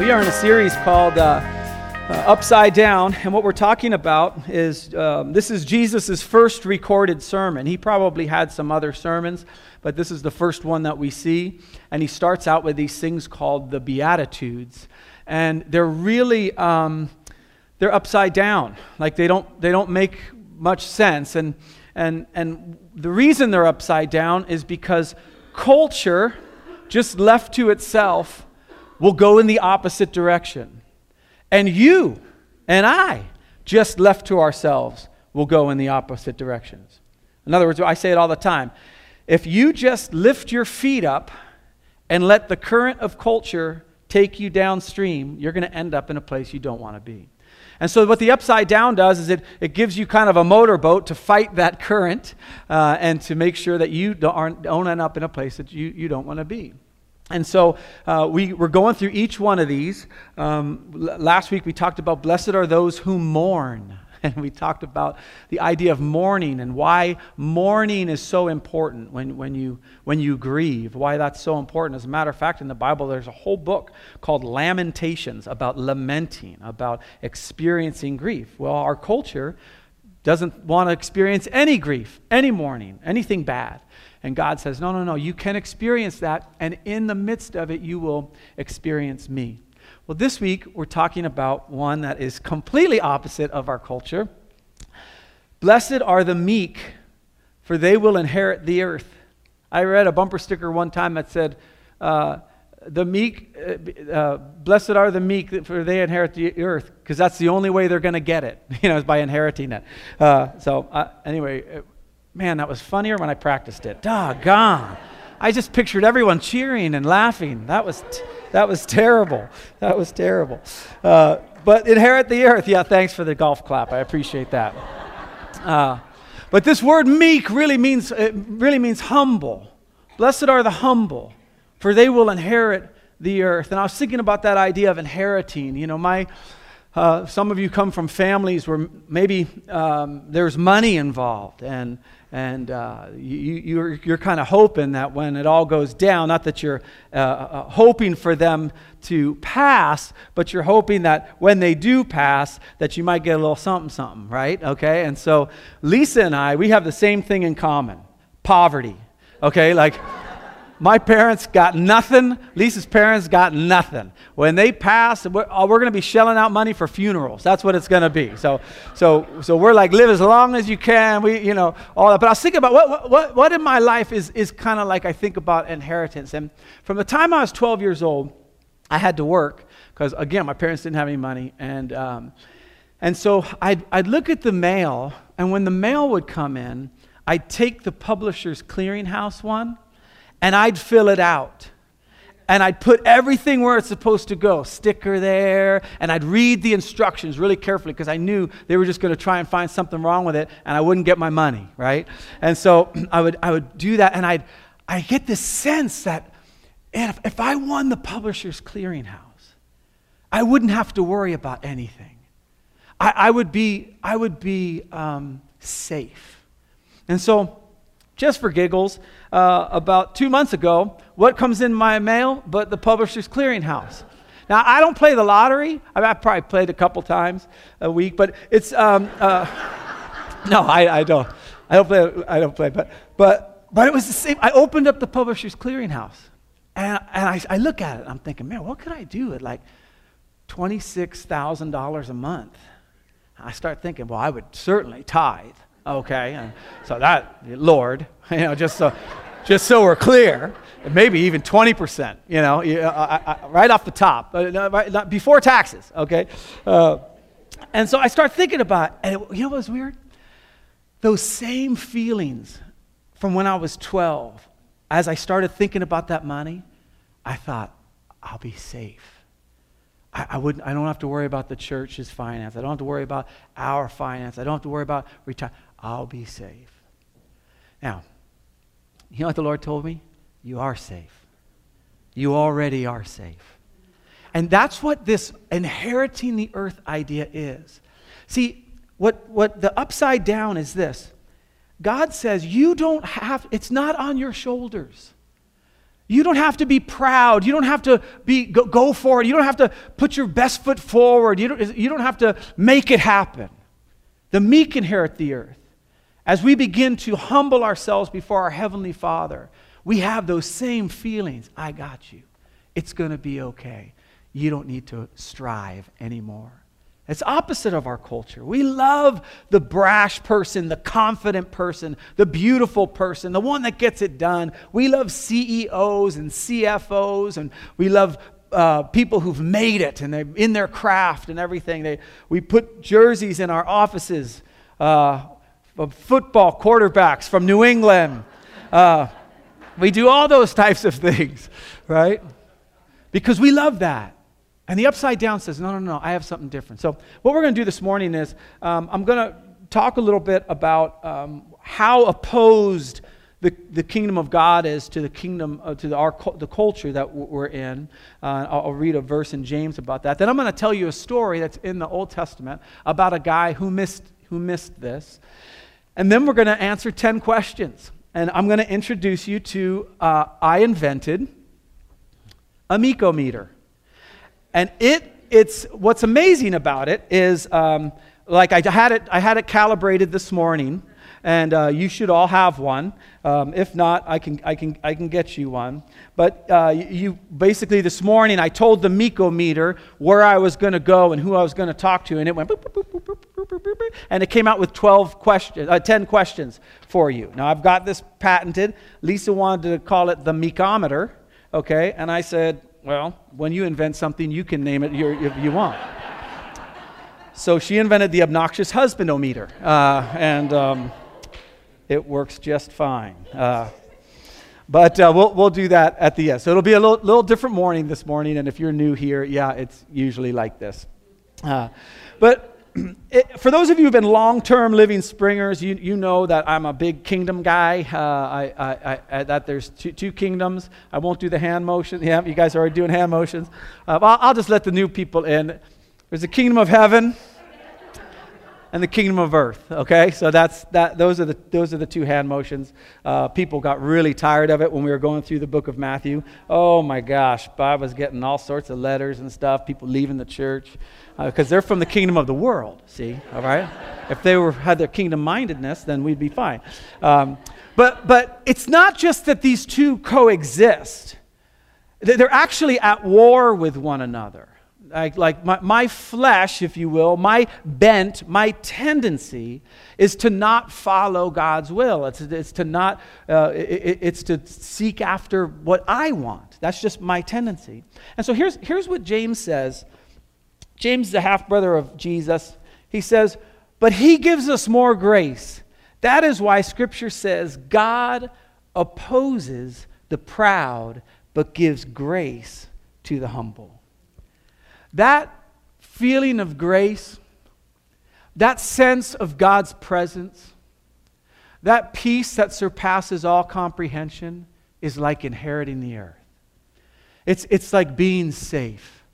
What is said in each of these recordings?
We are in a series called uh, uh, Upside Down, and what we're talking about is um, this is Jesus' first recorded sermon. He probably had some other sermons, but this is the first one that we see. And he starts out with these things called the Beatitudes, and they're really um, they're upside down. Like they don't they don't make much sense, and and and the reason they're upside down is because culture, just left to itself will go in the opposite direction. And you and I, just left to ourselves, will go in the opposite directions. In other words, I say it all the time. If you just lift your feet up and let the current of culture take you downstream, you're going to end up in a place you don't want to be. And so, what the upside down does is it, it gives you kind of a motorboat to fight that current uh, and to make sure that you don't, don't end up in a place that you, you don't want to be. And so uh, we, we're going through each one of these. Um, l- last week we talked about blessed are those who mourn. And we talked about the idea of mourning and why mourning is so important when, when, you, when you grieve, why that's so important. As a matter of fact, in the Bible, there's a whole book called Lamentations about lamenting, about experiencing grief. Well, our culture doesn't want to experience any grief, any mourning, anything bad. And God says, No, no, no, you can experience that, and in the midst of it, you will experience me. Well, this week, we're talking about one that is completely opposite of our culture. Blessed are the meek, for they will inherit the earth. I read a bumper sticker one time that said, uh, the meek, uh, uh, blessed are the meek, for they inherit the earth, because that's the only way they're going to get it, you know, is by inheriting it. Uh, so, uh, anyway, Man, that was funnier when I practiced it. Doggone. I just pictured everyone cheering and laughing. That was, t- that was terrible. That was terrible. Uh, but inherit the earth. Yeah, thanks for the golf clap. I appreciate that. Uh, but this word meek really means, it really means humble. Blessed are the humble, for they will inherit the earth. And I was thinking about that idea of inheriting. You know, my, uh, some of you come from families where maybe um, there's money involved, and and uh, you, you're, you're kind of hoping that when it all goes down, not that you're uh, uh, hoping for them to pass, but you're hoping that when they do pass, that you might get a little something, something, right? Okay, and so Lisa and I, we have the same thing in common poverty, okay? Like, my parents got nothing. Lisa's parents got nothing. When they pass, we're, uh, we're going to be shelling out money for funerals. That's what it's going to be. So, so, so we're like, live as long as you can. We, you know, all that. But I was thinking about what, what, what in my life is, is kind of like I think about inheritance. And from the time I was 12 years old, I had to work because, again, my parents didn't have any money. And, um, and so I'd, I'd look at the mail, and when the mail would come in, I'd take the publisher's clearinghouse one and I'd fill it out. And I'd put everything where it's supposed to go, sticker there, and I'd read the instructions really carefully because I knew they were just going to try and find something wrong with it and I wouldn't get my money, right? And so I would, I would do that, and I'd, I get this sense that if, if I won the publisher's clearinghouse, I wouldn't have to worry about anything. I, I would be, I would be um, safe. And so, just for giggles, uh, about two months ago, what comes in my mail but the Publishers Clearinghouse? Now, I don't play the lottery. I, mean, probably played a couple times a week, but it's, um, uh, no, I, I, don't. I don't play, I don't play, but, but, but it was the same. I opened up the Publishers Clearinghouse, and, and I, I look at it, I'm thinking, man, what could I do at like $26,000 a month? I start thinking, well, I would certainly tithe. Okay, and so that, Lord, you know, just so, just so we're clear, maybe even 20%, you know, I, I, right off the top, uh, before taxes, okay? Uh, and so I start thinking about, and you know what's weird? Those same feelings from when I was 12, as I started thinking about that money, I thought, I'll be safe. I, I, wouldn't, I don't have to worry about the church's finance. I don't have to worry about our finance. I don't have to worry about retirement. I'll be safe. Now, you know what the Lord told me? You are safe. You already are safe. And that's what this inheriting the earth idea is. See, what, what the upside down is this God says, you don't have, it's not on your shoulders. You don't have to be proud. You don't have to be, go, go for it. You don't have to put your best foot forward. You don't, you don't have to make it happen. The meek inherit the earth. As we begin to humble ourselves before our Heavenly Father, we have those same feelings. I got you. It's going to be okay. You don't need to strive anymore. It's opposite of our culture. We love the brash person, the confident person, the beautiful person, the one that gets it done. We love CEOs and CFOs, and we love uh, people who've made it and they're in their craft and everything. They, we put jerseys in our offices uh, football quarterbacks from New England. Uh, we do all those types of things, right? Because we love that. And the upside down says, no, no, no, I have something different. So, what we're going to do this morning is um, I'm going to talk a little bit about um, how opposed the, the kingdom of God is to the kingdom, uh, to the, our, the culture that we're in. Uh, I'll, I'll read a verse in James about that. Then I'm going to tell you a story that's in the Old Testament about a guy who missed, who missed this. And then we're going to answer 10 questions. And I'm going to introduce you to, uh, I invented a meter. And it, it's, what's amazing about it is, um, like I had it, I had it calibrated this morning, and uh, you should all have one. Um, if not, I can, I, can, I can get you one. But uh, you basically this morning, I told the Meekometer where I was going to go and who I was going to talk to, and it went boop, boop, boop, and it came out with 12 questions, uh, 10 questions for you. Now I've got this patented. Lisa wanted to call it the Meekometer, okay? And I said, well, when you invent something, you can name it if you want. so she invented the obnoxious husbandometer, uh, and um, it works just fine. Uh, but uh, we'll, we'll do that at the end. So it'll be a little, little different morning this morning, and if you're new here, yeah, it's usually like this. Uh, but it, for those of you who've been long-term living springers, you, you know that I'm a big kingdom guy. Uh, I, I, I, that there's two, two, kingdoms. I won't do the hand motion. Yeah, you guys are already doing hand motions. Uh, I'll, I'll just let the new people in. There's the kingdom of heaven and the kingdom of earth. Okay, so that's that. Those are the those are the two hand motions. Uh, people got really tired of it when we were going through the book of Matthew. Oh my gosh, Bob was getting all sorts of letters and stuff. People leaving the church because uh, they're from the kingdom of the world. See, all right. if they were had their kingdom mindedness, then we'd be fine. Um, but but it's not just that these two coexist. They're actually at war with one another like, like my, my flesh, if you will, my bent, my tendency is to not follow God's will. It's, it's to not, uh, it, it's to seek after what I want. That's just my tendency. And so here's, here's what James says. James is the half brother of Jesus. He says, But he gives us more grace. That is why Scripture says God opposes the proud, but gives grace to the humble. That feeling of grace, that sense of God's presence, that peace that surpasses all comprehension is like inheriting the earth. It's, it's like being safe.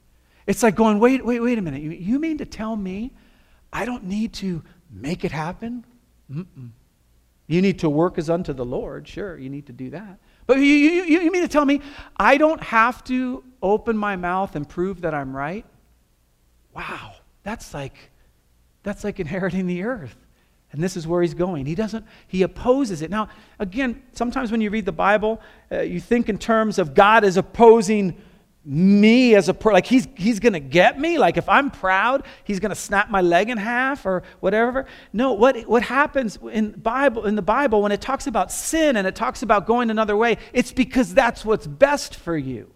It's like going, wait, wait, wait a minute. You, you mean to tell me I don't need to make it happen? Mm-mm. You need to work as unto the Lord. Sure, you need to do that. But you, you, you mean to tell me I don't have to open my mouth and prove that I'm right? Wow, that's like, that's like inheriting the earth. And this is where he's going. He doesn't, he opposes it. Now, again, sometimes when you read the Bible, uh, you think in terms of God as opposing me as a per like he's he's gonna get me. Like if i'm proud he's gonna snap my leg in half or whatever. No what what happens in bible in the bible when it talks about sin and it talks about going another way it's because that's what's best for you.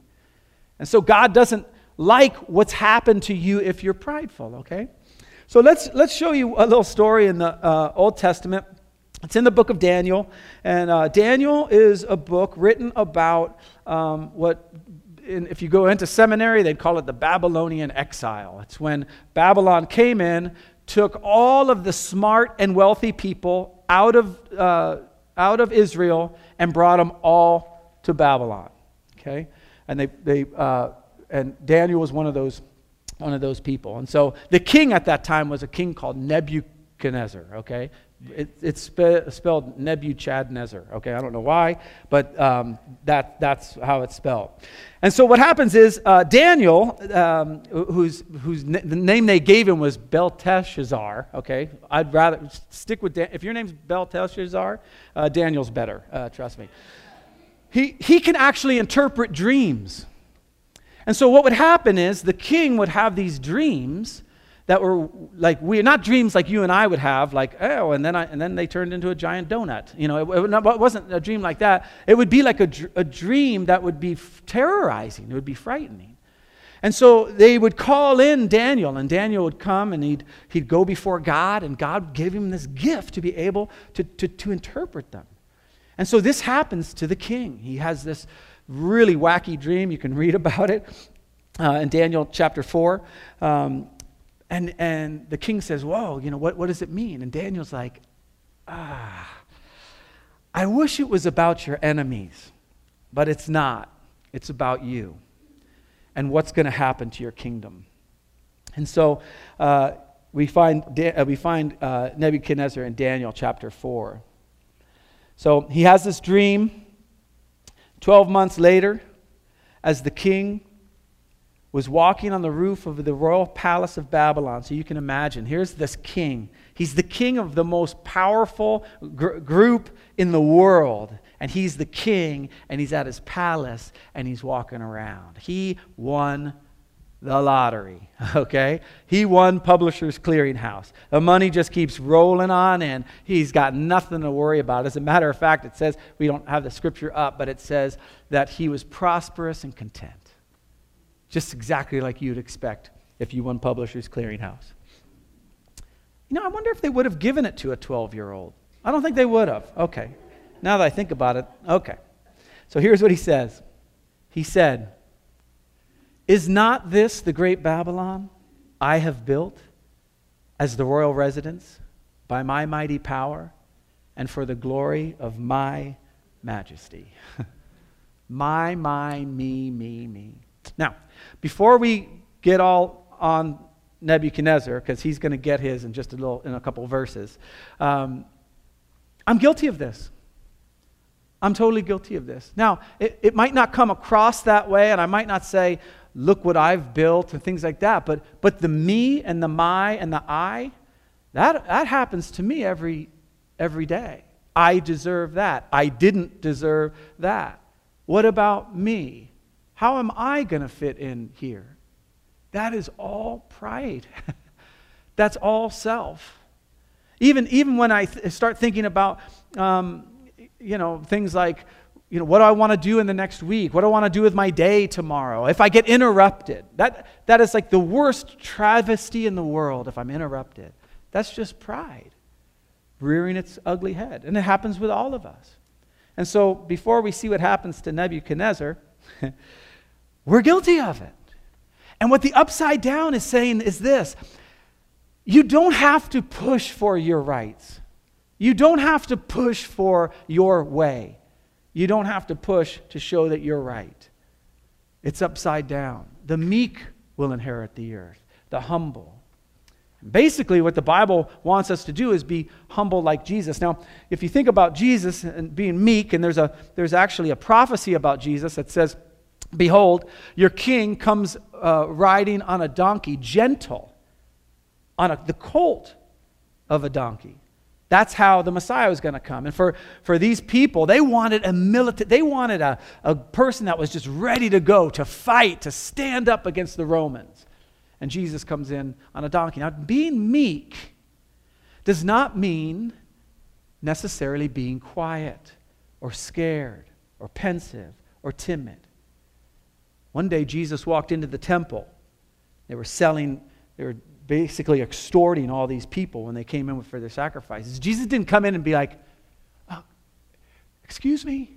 And so god doesn't like what's happened to you if you're prideful okay? So let's let's show you a little story in the uh, old testament. It's in the book of daniel. And uh, daniel is a book written about um, what in, if you go into seminary, they'd call it the Babylonian exile. It's when Babylon came in, took all of the smart and wealthy people out of, uh, out of Israel and brought them all to Babylon. Okay? And, they, they, uh, and Daniel was one of, those, one of those people. And so the king at that time was a king called Nebuchadnezzar. Okay? It, it's spe- spelled Nebuchadnezzar. Okay, I don't know why, but um, that, that's how it's spelled. And so what happens is uh, Daniel, um, whose, whose the name they gave him was Belteshazzar. Okay, I'd rather stick with Dan- if your name's Belteshazzar, uh, Daniel's better. Uh, trust me. He he can actually interpret dreams. And so what would happen is the king would have these dreams that were like weird, not dreams like you and I would have, like, oh, and then, I, and then they turned into a giant donut. You know, it, it, wasn't a dream like that. It would be like a, a dream that would be terrorizing, it would be frightening. And so they would call in Daniel, and Daniel would come and he'd, he'd go before God, and God gave him this gift to be able to, to, to interpret them. And so this happens to the king. He has this really wacky dream. You can read about it uh, in Daniel chapter 4. Um, and, and the king says, Whoa, you know, what, what does it mean? And Daniel's like, Ah, I wish it was about your enemies, but it's not. It's about you and what's going to happen to your kingdom. And so uh, we find, uh, we find uh, Nebuchadnezzar in Daniel chapter 4. So he has this dream. Twelve months later, as the king was walking on the roof of the royal palace of Babylon. So you can imagine, here's this king. He's the king of the most powerful gr- group in the world. And he's the king, and he's at his palace, and he's walking around. He won the lottery, okay? He won Publishers Clearinghouse. The money just keeps rolling on in. He's got nothing to worry about. As a matter of fact, it says, we don't have the scripture up, but it says that he was prosperous and content just exactly like you'd expect if you won Publishers Clearinghouse. You know, I wonder if they would have given it to a 12 year old. I don't think they would have. Okay. Now that I think about it, okay. So here's what he says He said, Is not this the great Babylon I have built as the royal residence by my mighty power and for the glory of my majesty? my, my, me, me, me. Now, before we get all on Nebuchadnezzar, because he's going to get his in just a little, in a couple verses, um, I'm guilty of this. I'm totally guilty of this. Now, it, it might not come across that way, and I might not say, look what I've built and things like that, but, but the me and the my and the I, that, that happens to me every, every day. I deserve that. I didn't deserve that. What about me? How am I going to fit in here? That is all pride. That's all self. Even, even when I th- start thinking about, um, you know, things like, you know, what do I want to do in the next week? What do I want to do with my day tomorrow? If I get interrupted, that, that is like the worst travesty in the world if I'm interrupted. That's just pride rearing its ugly head. And it happens with all of us. And so before we see what happens to Nebuchadnezzar, We're guilty of it. And what the upside down is saying is this you don't have to push for your rights, you don't have to push for your way, you don't have to push to show that you're right. It's upside down. The meek will inherit the earth, the humble. Basically, what the Bible wants us to do is be humble like Jesus. Now, if you think about Jesus and being meek, and there's, a, there's actually a prophecy about Jesus that says, Behold, your king comes uh, riding on a donkey, gentle, on a, the colt of a donkey. That's how the Messiah was going to come. And for, for these people, they wanted a militant, they wanted a, a person that was just ready to go, to fight, to stand up against the Romans. And Jesus comes in on a donkey. Now, being meek does not mean necessarily being quiet or scared or pensive or timid. One day, Jesus walked into the temple. They were selling, they were basically extorting all these people when they came in for their sacrifices. Jesus didn't come in and be like, oh, Excuse me?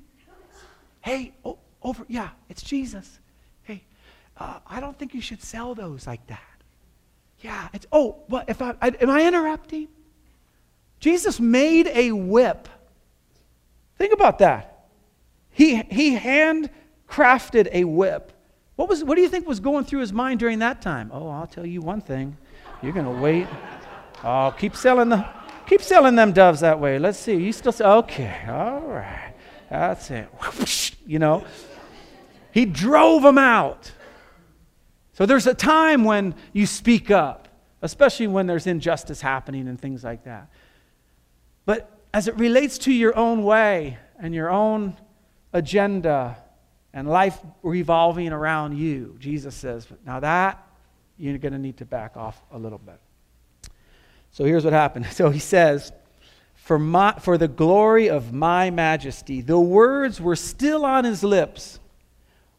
Hey, oh, over, yeah, it's Jesus. Hey, uh, I don't think you should sell those like that. Yeah, it's, oh, what, if I, I am I interrupting? Jesus made a whip. Think about that. He, he handcrafted a whip what, was, what do you think was going through his mind during that time? Oh, I'll tell you one thing. You're going to wait. Oh, keep selling the, keep selling them doves that way. Let's see. You still say, okay, all right. That's it. You know? He drove them out. So there's a time when you speak up, especially when there's injustice happening and things like that. But as it relates to your own way and your own agenda and life revolving around you, Jesus says, now that you're going to need to back off a little bit. So here's what happened. So he says, for, my, for the glory of my majesty. The words were still on his lips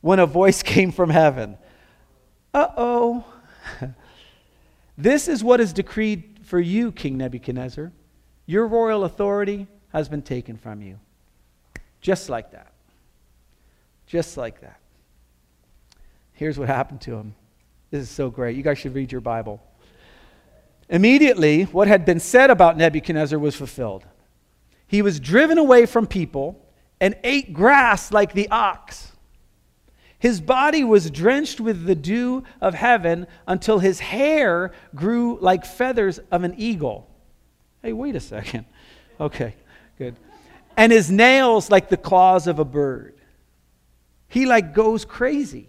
when a voice came from heaven. Uh oh. this is what is decreed for you, King Nebuchadnezzar. Your royal authority has been taken from you. Just like that. Just like that. Here's what happened to him. This is so great. You guys should read your Bible. Immediately, what had been said about Nebuchadnezzar was fulfilled. He was driven away from people and ate grass like the ox. His body was drenched with the dew of heaven until his hair grew like feathers of an eagle. Hey, wait a second. Okay, good. And his nails like the claws of a bird. He like goes crazy.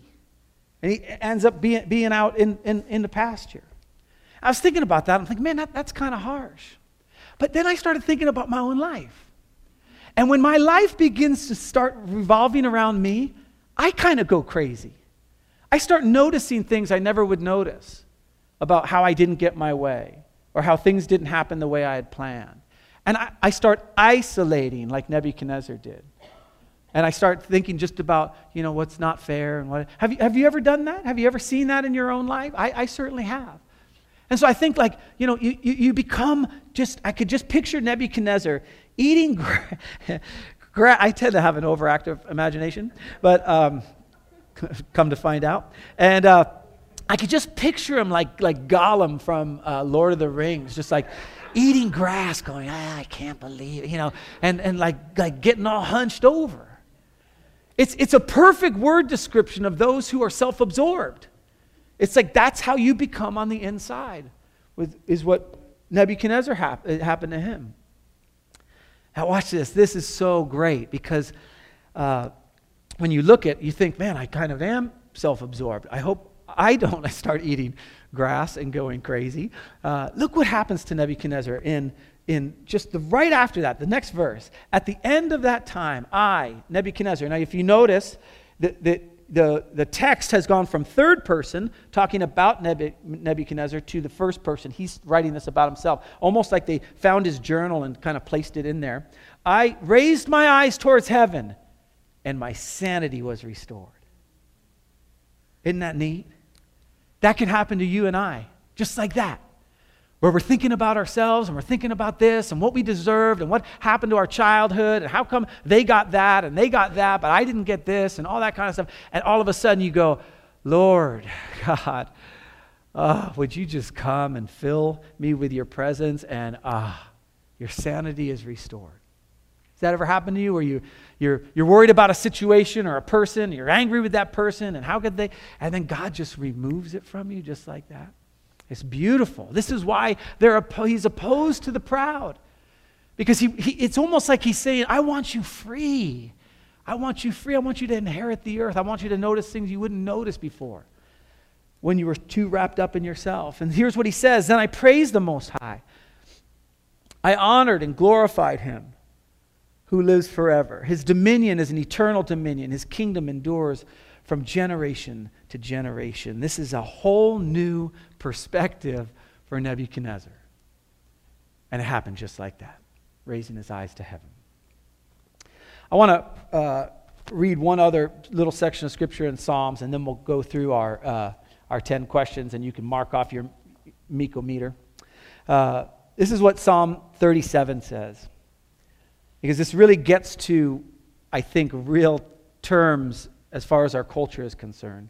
And he ends up being, being out in, in, in the pasture. I was thinking about that. I'm like, man, that, that's kind of harsh. But then I started thinking about my own life. And when my life begins to start revolving around me, I kind of go crazy. I start noticing things I never would notice about how I didn't get my way or how things didn't happen the way I had planned. And I, I start isolating like Nebuchadnezzar did. And I start thinking just about, you know, what's not fair and what. Have you, have you ever done that? Have you ever seen that in your own life? I, I certainly have. And so I think, like, you know, you, you, you become just, I could just picture Nebuchadnezzar eating grass. Gra- I tend to have an overactive imagination, but um, come to find out. And uh, I could just picture him like, like Gollum from uh, Lord of the Rings, just like eating grass, going, ah, I can't believe it, you know, and, and like, like getting all hunched over. It's, it's a perfect word description of those who are self absorbed. It's like that's how you become on the inside, with, is what Nebuchadnezzar hap- happened to him. Now, watch this. This is so great because uh, when you look at you think, man, I kind of am self absorbed. I hope I don't start eating grass and going crazy. Uh, look what happens to Nebuchadnezzar in, in just the right after that, the next verse. At the end of that time, I, Nebuchadnezzar. Now, if you notice, that, that the, the text has gone from third person, talking about Nebuchadnezzar, to the first person. He's writing this about himself, almost like they found his journal and kind of placed it in there. I raised my eyes towards heaven, and my sanity was restored. Isn't that neat? That can happen to you and I, just like that where we're thinking about ourselves and we're thinking about this and what we deserved and what happened to our childhood and how come they got that and they got that, but I didn't get this and all that kind of stuff. And all of a sudden you go, Lord God, oh, would you just come and fill me with your presence and ah, your sanity is restored. Has that ever happened to you where you, you're, you're worried about a situation or a person, you're angry with that person, and how could they? And then God just removes it from you just like that. It's beautiful. This is why he's opposed to the proud. Because he, he, it's almost like he's saying, I want you free. I want you free. I want you to inherit the earth. I want you to notice things you wouldn't notice before when you were too wrapped up in yourself. And here's what he says Then I praised the Most High. I honored and glorified him who lives forever. His dominion is an eternal dominion, his kingdom endures from generation to generation. This is a whole new perspective for Nebuchadnezzar. And it happened just like that, raising his eyes to heaven. I want to uh, read one other little section of scripture in Psalms, and then we'll go through our, uh, our 10 questions, and you can mark off your Meekometer. Uh, this is what Psalm 37 says, because this really gets to, I think, real terms as far as our culture is concerned.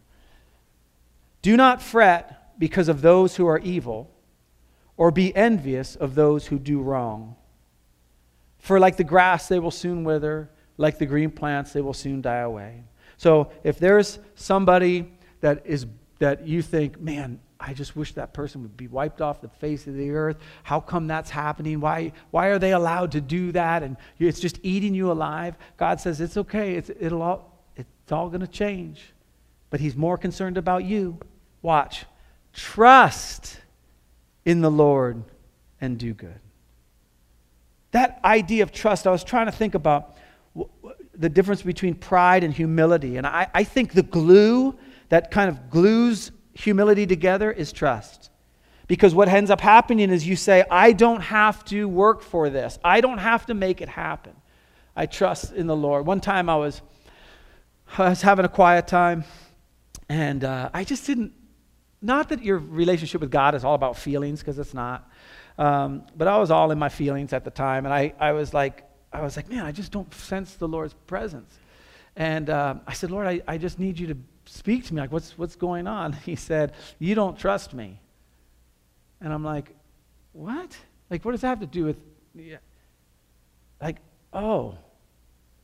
Do not fret because of those who are evil, or be envious of those who do wrong. For like the grass, they will soon wither, like the green plants, they will soon die away. So if there's somebody that is that you think, man, I just wish that person would be wiped off the face of the earth. How come that's happening? Why, why are they allowed to do that? And it's just eating you alive. God says, It's okay. It's, it'll all, it's all going to change. But He's more concerned about you. Watch. Trust in the Lord and do good. That idea of trust, I was trying to think about the difference between pride and humility. And I, I think the glue that kind of glues humility together is trust. Because what ends up happening is you say, I don't have to work for this, I don't have to make it happen. I trust in the Lord. One time I was, I was having a quiet time, and uh, I just didn't, not that your relationship with God is all about feelings, because it's not. Um, but I was all in my feelings at the time, and I, I was like, I was like, man, I just don't sense the Lord's presence. And uh, I said, Lord, I, I just need you to speak to me. Like, what's, what's going on? He said, You don't trust me. And I'm like, What? Like, what does that have to do with. Yeah. Like, oh,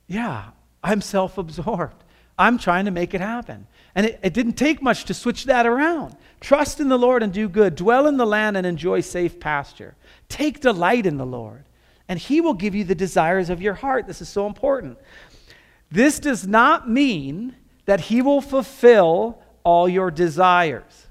yeah, I'm self absorbed. I'm trying to make it happen. And it, it, didn't take much to switch that around. Trust in the Lord and do good. Dwell in the land and enjoy safe pasture. Take delight in the Lord, and He will give you the desires of your heart. This is so important. This does not mean that He will fulfill all your desires.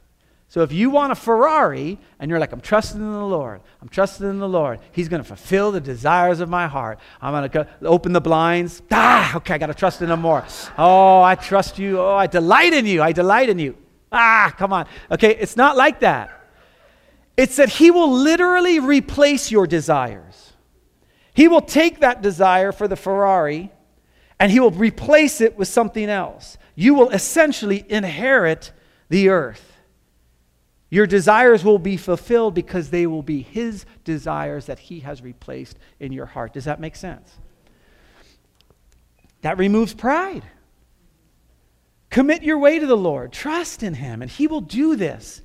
So if you want a Ferrari and you're like, I'm trusting in the Lord, I'm trusting in the Lord, He's going to fulfill the desires of my heart. I'm going to open the blinds. Ah, okay, I got to trust in Him more. Oh, I trust you. Oh, I delight in you. I delight in you. Ah, come on. Okay, it's not like that. It's that He will literally replace your desires. He will take that desire for the Ferrari and He will replace it with something else you will essentially inherit the earth. Your desires will be fulfilled because they will be His desires that He has replaced in your heart. Does that make sense? That removes pride. Commit your way to the Lord, trust in Him, and He will do this.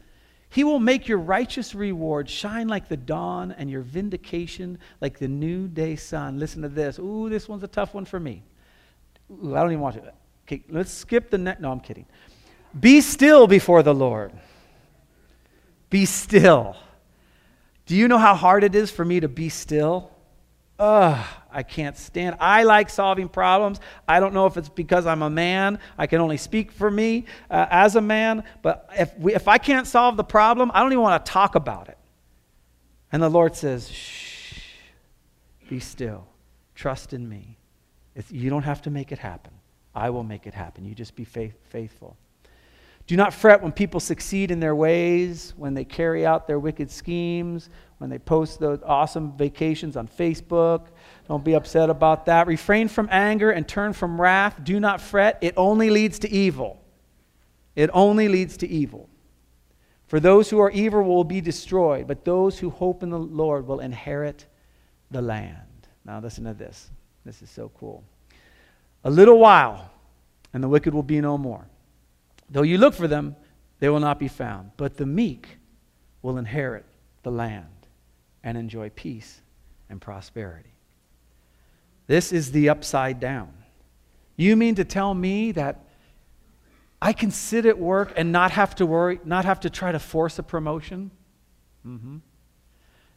He will make your righteous reward shine like the dawn and your vindication like the new day sun. Listen to this. Ooh, this one's a tough one for me. Ooh, I don't even want to. Okay, let's skip the next. No, I'm kidding. Be still before the Lord. Be still. Do you know how hard it is for me to be still? Ugh, I can't stand. I like solving problems. I don't know if it's because I'm a man. I can only speak for me uh, as a man. But if, we, if I can't solve the problem, I don't even want to talk about it. And the Lord says, shh, be still. Trust in me. You don't have to make it happen. I will make it happen. You just be faith, faithful. Do not fret when people succeed in their ways, when they carry out their wicked schemes, when they post those awesome vacations on Facebook. Don't be upset about that. Refrain from anger and turn from wrath. Do not fret. It only leads to evil. It only leads to evil. For those who are evil will be destroyed, but those who hope in the Lord will inherit the land. Now, listen to this. This is so cool. A little while, and the wicked will be no more. Though you look for them, they will not be found. But the meek will inherit the land and enjoy peace and prosperity. This is the upside down. You mean to tell me that I can sit at work and not have to worry, not have to try to force a promotion? Mm-hmm.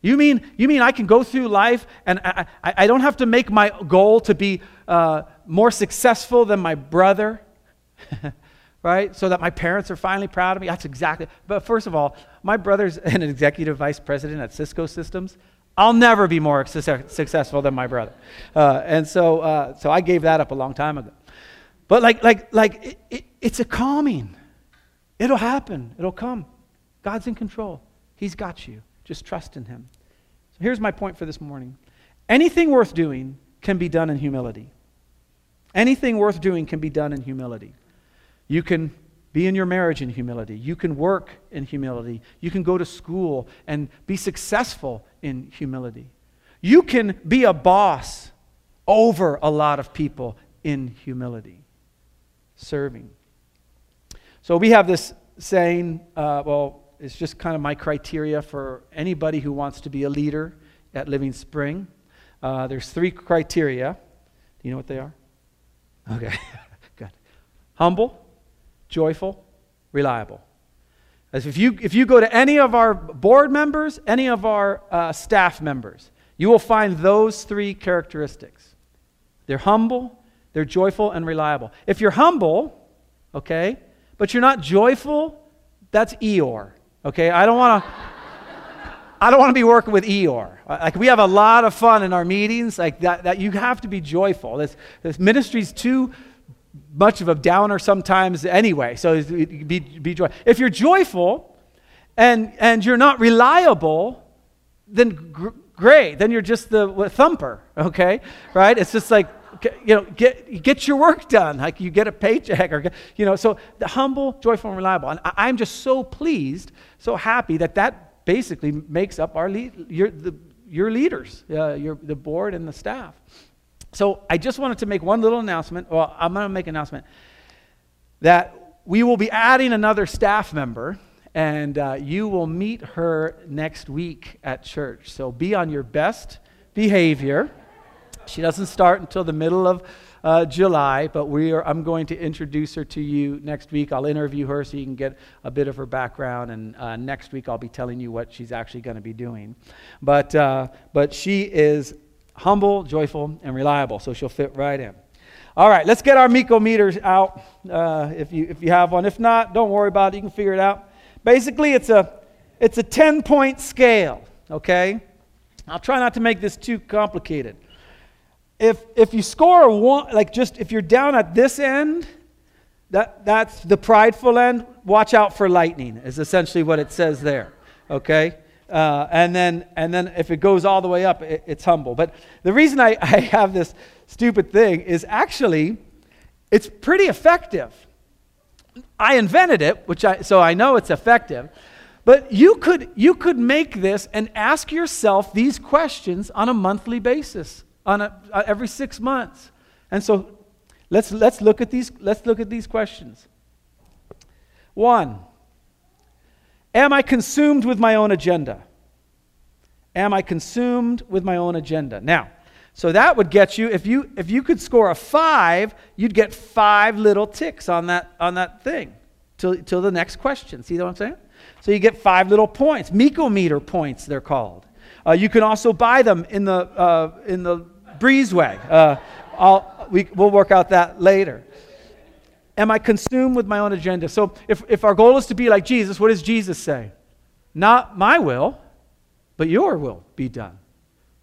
You mean, you mean I can go through life and I, I, I don't have to make my goal to be uh, more successful than my brother, right? So that my parents are finally proud of me. That's exactly. But first of all, my brother's an executive vice president at Cisco Systems. I'll never be more successful than my brother. Uh, and so, uh, so I gave that up a long time ago. But like, like, like it, it, it's a calming. It'll happen. It'll come. God's in control. He's got you. Just trust in Him. So here's my point for this morning anything worth doing can be done in humility. Anything worth doing can be done in humility. You can be in your marriage in humility. You can work in humility. You can go to school and be successful in humility. You can be a boss over a lot of people in humility, serving. So we have this saying, uh, well, it's just kind of my criteria for anybody who wants to be a leader at Living Spring. Uh, there's three criteria. Do you know what they are? Okay, good. Humble, joyful, reliable. As if you, if you go to any of our board members, any of our uh, staff members, you will find those three characteristics. They're humble, they're joyful, and reliable. If you're humble, okay, but you're not joyful, that's Eeyore. Okay, I don't want to. I don't want to be working with Eeyore. Like we have a lot of fun in our meetings. Like that, that you have to be joyful. This, this ministry's too much of a downer sometimes anyway. So be, be joy. If you're joyful and, and you're not reliable, then gr- great. Then you're just the thumper, okay? Right? It's just like, you know, get, get your work done. Like you get a paycheck or, you know, so the humble, joyful, and reliable. And I'm just so pleased, so happy that that basically makes up our lead, your, the, your leaders, uh, your, the board and the staff. So I just wanted to make one little announcement. Well, I'm going to make an announcement that we will be adding another staff member, and uh, you will meet her next week at church. So be on your best behavior. She doesn't start until the middle of uh, July, but we are, I'm going to introduce her to you next week. I'll interview her so you can get a bit of her background, and uh, next week I'll be telling you what she's actually going to be doing. But, uh, but she is humble, joyful, and reliable. So she'll fit right in. All right, let's get our Meekometers out uh, if, you, if you have one. If not, don't worry about it. You can figure it out. Basically, it's a, it's a 10 point scale, okay? I'll try not to make this too complicated. If, if you score a one, like just if you're down at this end, that, that's the prideful end, watch out for lightning, is essentially what it says there, okay? Uh, and then and then if it goes all the way up, it, it's humble. But the reason I, I have this stupid thing is actually it's pretty effective. I invented it, which I so I know it's effective. But you could you could make this and ask yourself these questions on a monthly basis, on a, uh, every six months. And so let's let's look at these let's look at these questions. One, Am I consumed with my own agenda? Am I consumed with my own agenda? Now, so that would get you if you if you could score a 5, you'd get 5 little ticks on that on that thing till till the next question. See what I'm saying? So you get 5 little points, Meekometer points they're called. Uh, you can also buy them in the uh, in the breezeway. Uh, I'll, we, we'll work out that later. Am I consumed with my own agenda? So, if, if our goal is to be like Jesus, what does Jesus say? Not my will, but your will be done.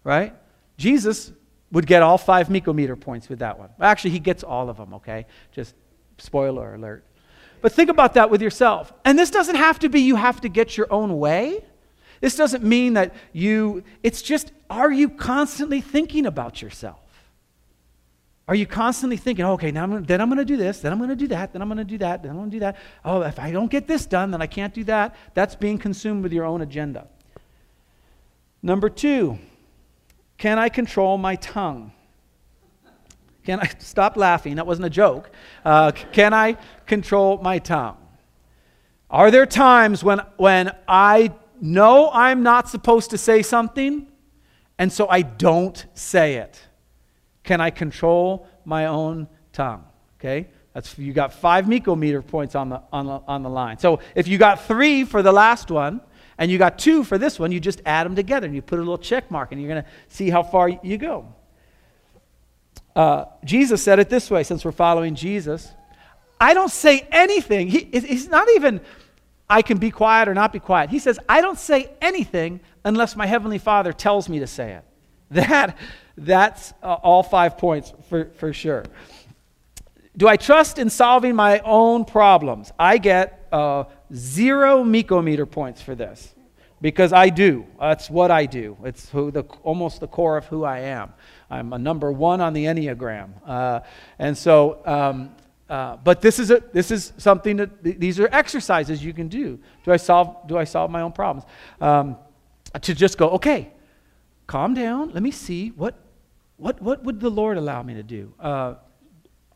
Right? Jesus would get all five Meekometer points with that one. Actually, he gets all of them, okay? Just spoiler alert. But think about that with yourself. And this doesn't have to be you have to get your own way. This doesn't mean that you, it's just, are you constantly thinking about yourself? Are you constantly thinking, oh, okay, now I'm gonna, then I'm going to do this, then I'm going to do that, then I'm going to do that, then I'm going to do that. Oh, if I don't get this done, then I can't do that. That's being consumed with your own agenda. Number two, can I control my tongue? Can I stop laughing? That wasn't a joke. Uh, can I control my tongue? Are there times when, when I know I'm not supposed to say something, and so I don't say it? Can I control my own tongue? Okay? That's you got five Meekometer points on the, on the, on the line. So if you got three for the last one, and you got two for this one, you just add them together and you put a little check mark, and you're going to see how far you go. Uh, Jesus said it this way since we're following Jesus. I don't say anything. He, he's not even, I can be quiet or not be quiet. He says, I don't say anything unless my Heavenly Father tells me to say it. That, that's uh, all five points for, for sure. Do I trust in solving my own problems? I get uh, zero Meekometer points for this because I do. That's what I do. It's who the, almost the core of who I am. I'm a number one on the Enneagram. Uh, and so, um, uh, but this is, a, this is something that, th- these are exercises you can do. Do I solve, do I solve my own problems? Um, to just go, okay, calm down. Let me see what, what, what would the Lord allow me to do? Uh,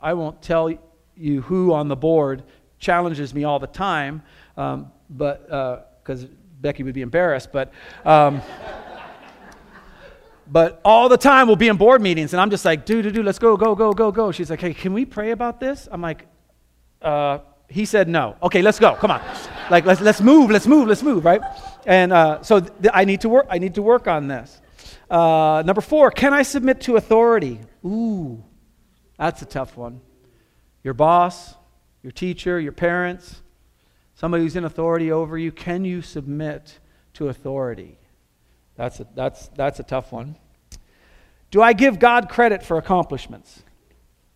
I won't tell you who on the board challenges me all the time, um, but because uh, Becky would be embarrassed, but. Um, but all the time we'll be in board meetings and i'm just like dude dude dude let's go go go go go she's like hey can we pray about this i'm like uh, he said no okay let's go come on like let's, let's move, let's move, let's move, right? And uh, so th- I need to work. I need to work on this. Uh, number four, can I submit to authority? Ooh, that's a tough one. Your boss, your teacher, your parents, somebody who's in authority over you. Can you submit to authority? That's a, that's, that's a tough one. Do I give God credit for accomplishments?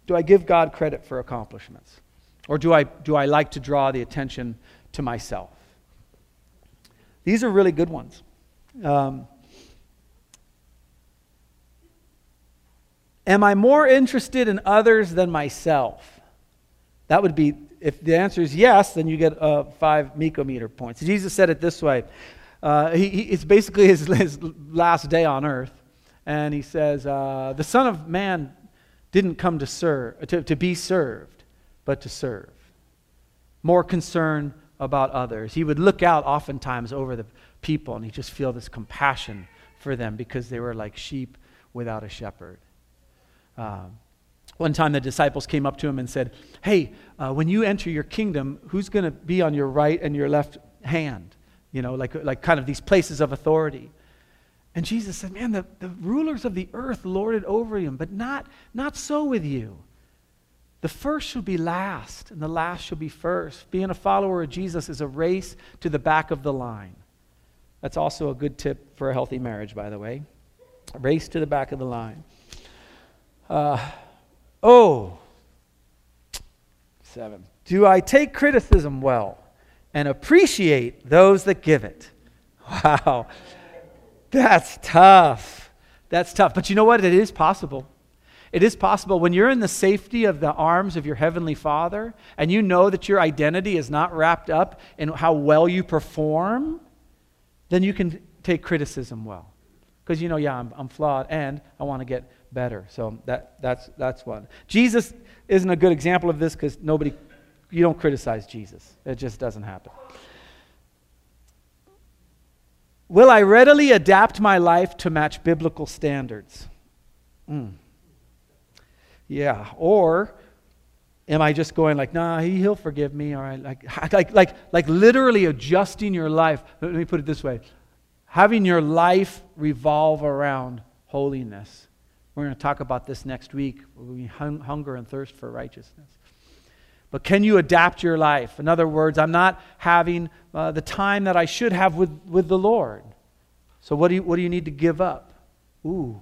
Do I give God credit for accomplishments? Or do I, do I like to draw the attention to myself? These are really good ones. Um, am I more interested in others than myself? That would be, if the answer is yes, then you get uh, five meter points. Jesus said it this way. Uh, he, he, it's basically his, his last day on earth. And he says, uh, The Son of Man didn't come to serve, to, to be served, but to serve. More concern about others. He would look out oftentimes over the people and he just feel this compassion for them because they were like sheep without a shepherd. Um, one time the disciples came up to him and said, Hey, uh, when you enter your kingdom, who's going to be on your right and your left hand? You know, like, like kind of these places of authority. And Jesus said, Man, the, the rulers of the earth lorded over him, but not, not so with you. The first shall be last, and the last shall be first. Being a follower of Jesus is a race to the back of the line. That's also a good tip for a healthy marriage, by the way. A race to the back of the line. Uh, oh, seven. Do I take criticism well and appreciate those that give it? Wow. That's tough. That's tough. But you know what? It is possible. It is possible when you're in the safety of the arms of your Heavenly Father and you know that your identity is not wrapped up in how well you perform, then you can take criticism well. Because you know, yeah, I'm, I'm flawed and I want to get better. So that, that's, that's one. Jesus isn't a good example of this because nobody, you don't criticize Jesus. It just doesn't happen. Will I readily adapt my life to match biblical standards? Mm. Yeah. Or am I just going like, nah, he, he'll forgive me? All right. Like, like, like, like literally adjusting your life. Let me put it this way having your life revolve around holiness. We're going to talk about this next week. We hunger and thirst for righteousness. But can you adapt your life? In other words, I'm not having uh, the time that I should have with, with the Lord. So, what do, you, what do you need to give up? Ooh,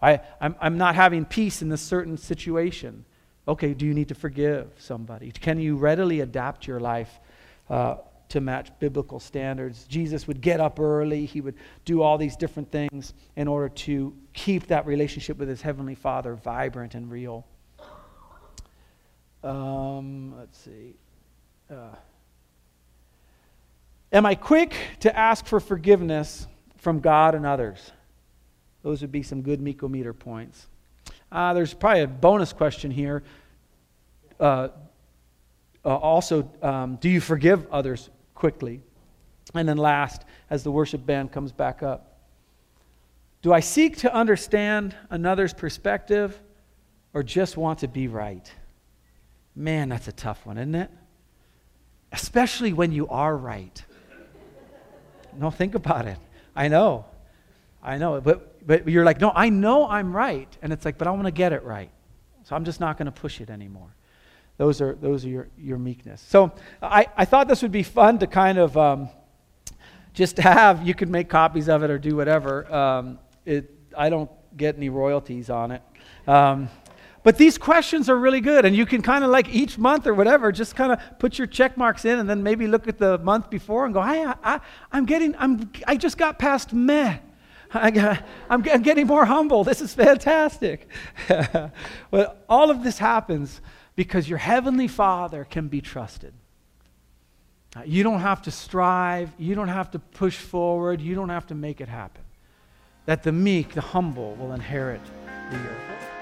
I, I'm, I'm not having peace in this certain situation. Okay, do you need to forgive somebody? Can you readily adapt your life uh, to match biblical standards? Jesus would get up early, he would do all these different things in order to keep that relationship with his Heavenly Father vibrant and real. Um, let's see. Uh, am I quick to ask for forgiveness from God and others? Those would be some good Meekometer points. Uh, there's probably a bonus question here. Uh, uh, also, um, do you forgive others quickly? And then, last, as the worship band comes back up, do I seek to understand another's perspective or just want to be right? Man, that's a tough one, isn't it? Especially when you are right. no, think about it. I know. I know. But, but you're like, no, I know I'm right. And it's like, but I want to get it right. So I'm just not going to push it anymore. Those are, those are your, your meekness. So I, I thought this would be fun to kind of um, just have. You could make copies of it or do whatever. Um, it, I don't get any royalties on it. Um, but these questions are really good, and you can kind of like each month or whatever, just kind of put your check marks in, and then maybe look at the month before and go, I, I, I'm getting, I'm, I just got past meh. I got, I'm, I'm getting more humble. This is fantastic. but all of this happens because your heavenly Father can be trusted. Uh, you don't have to strive. You don't have to push forward. You don't have to make it happen. That the meek, the humble, will inherit the earth.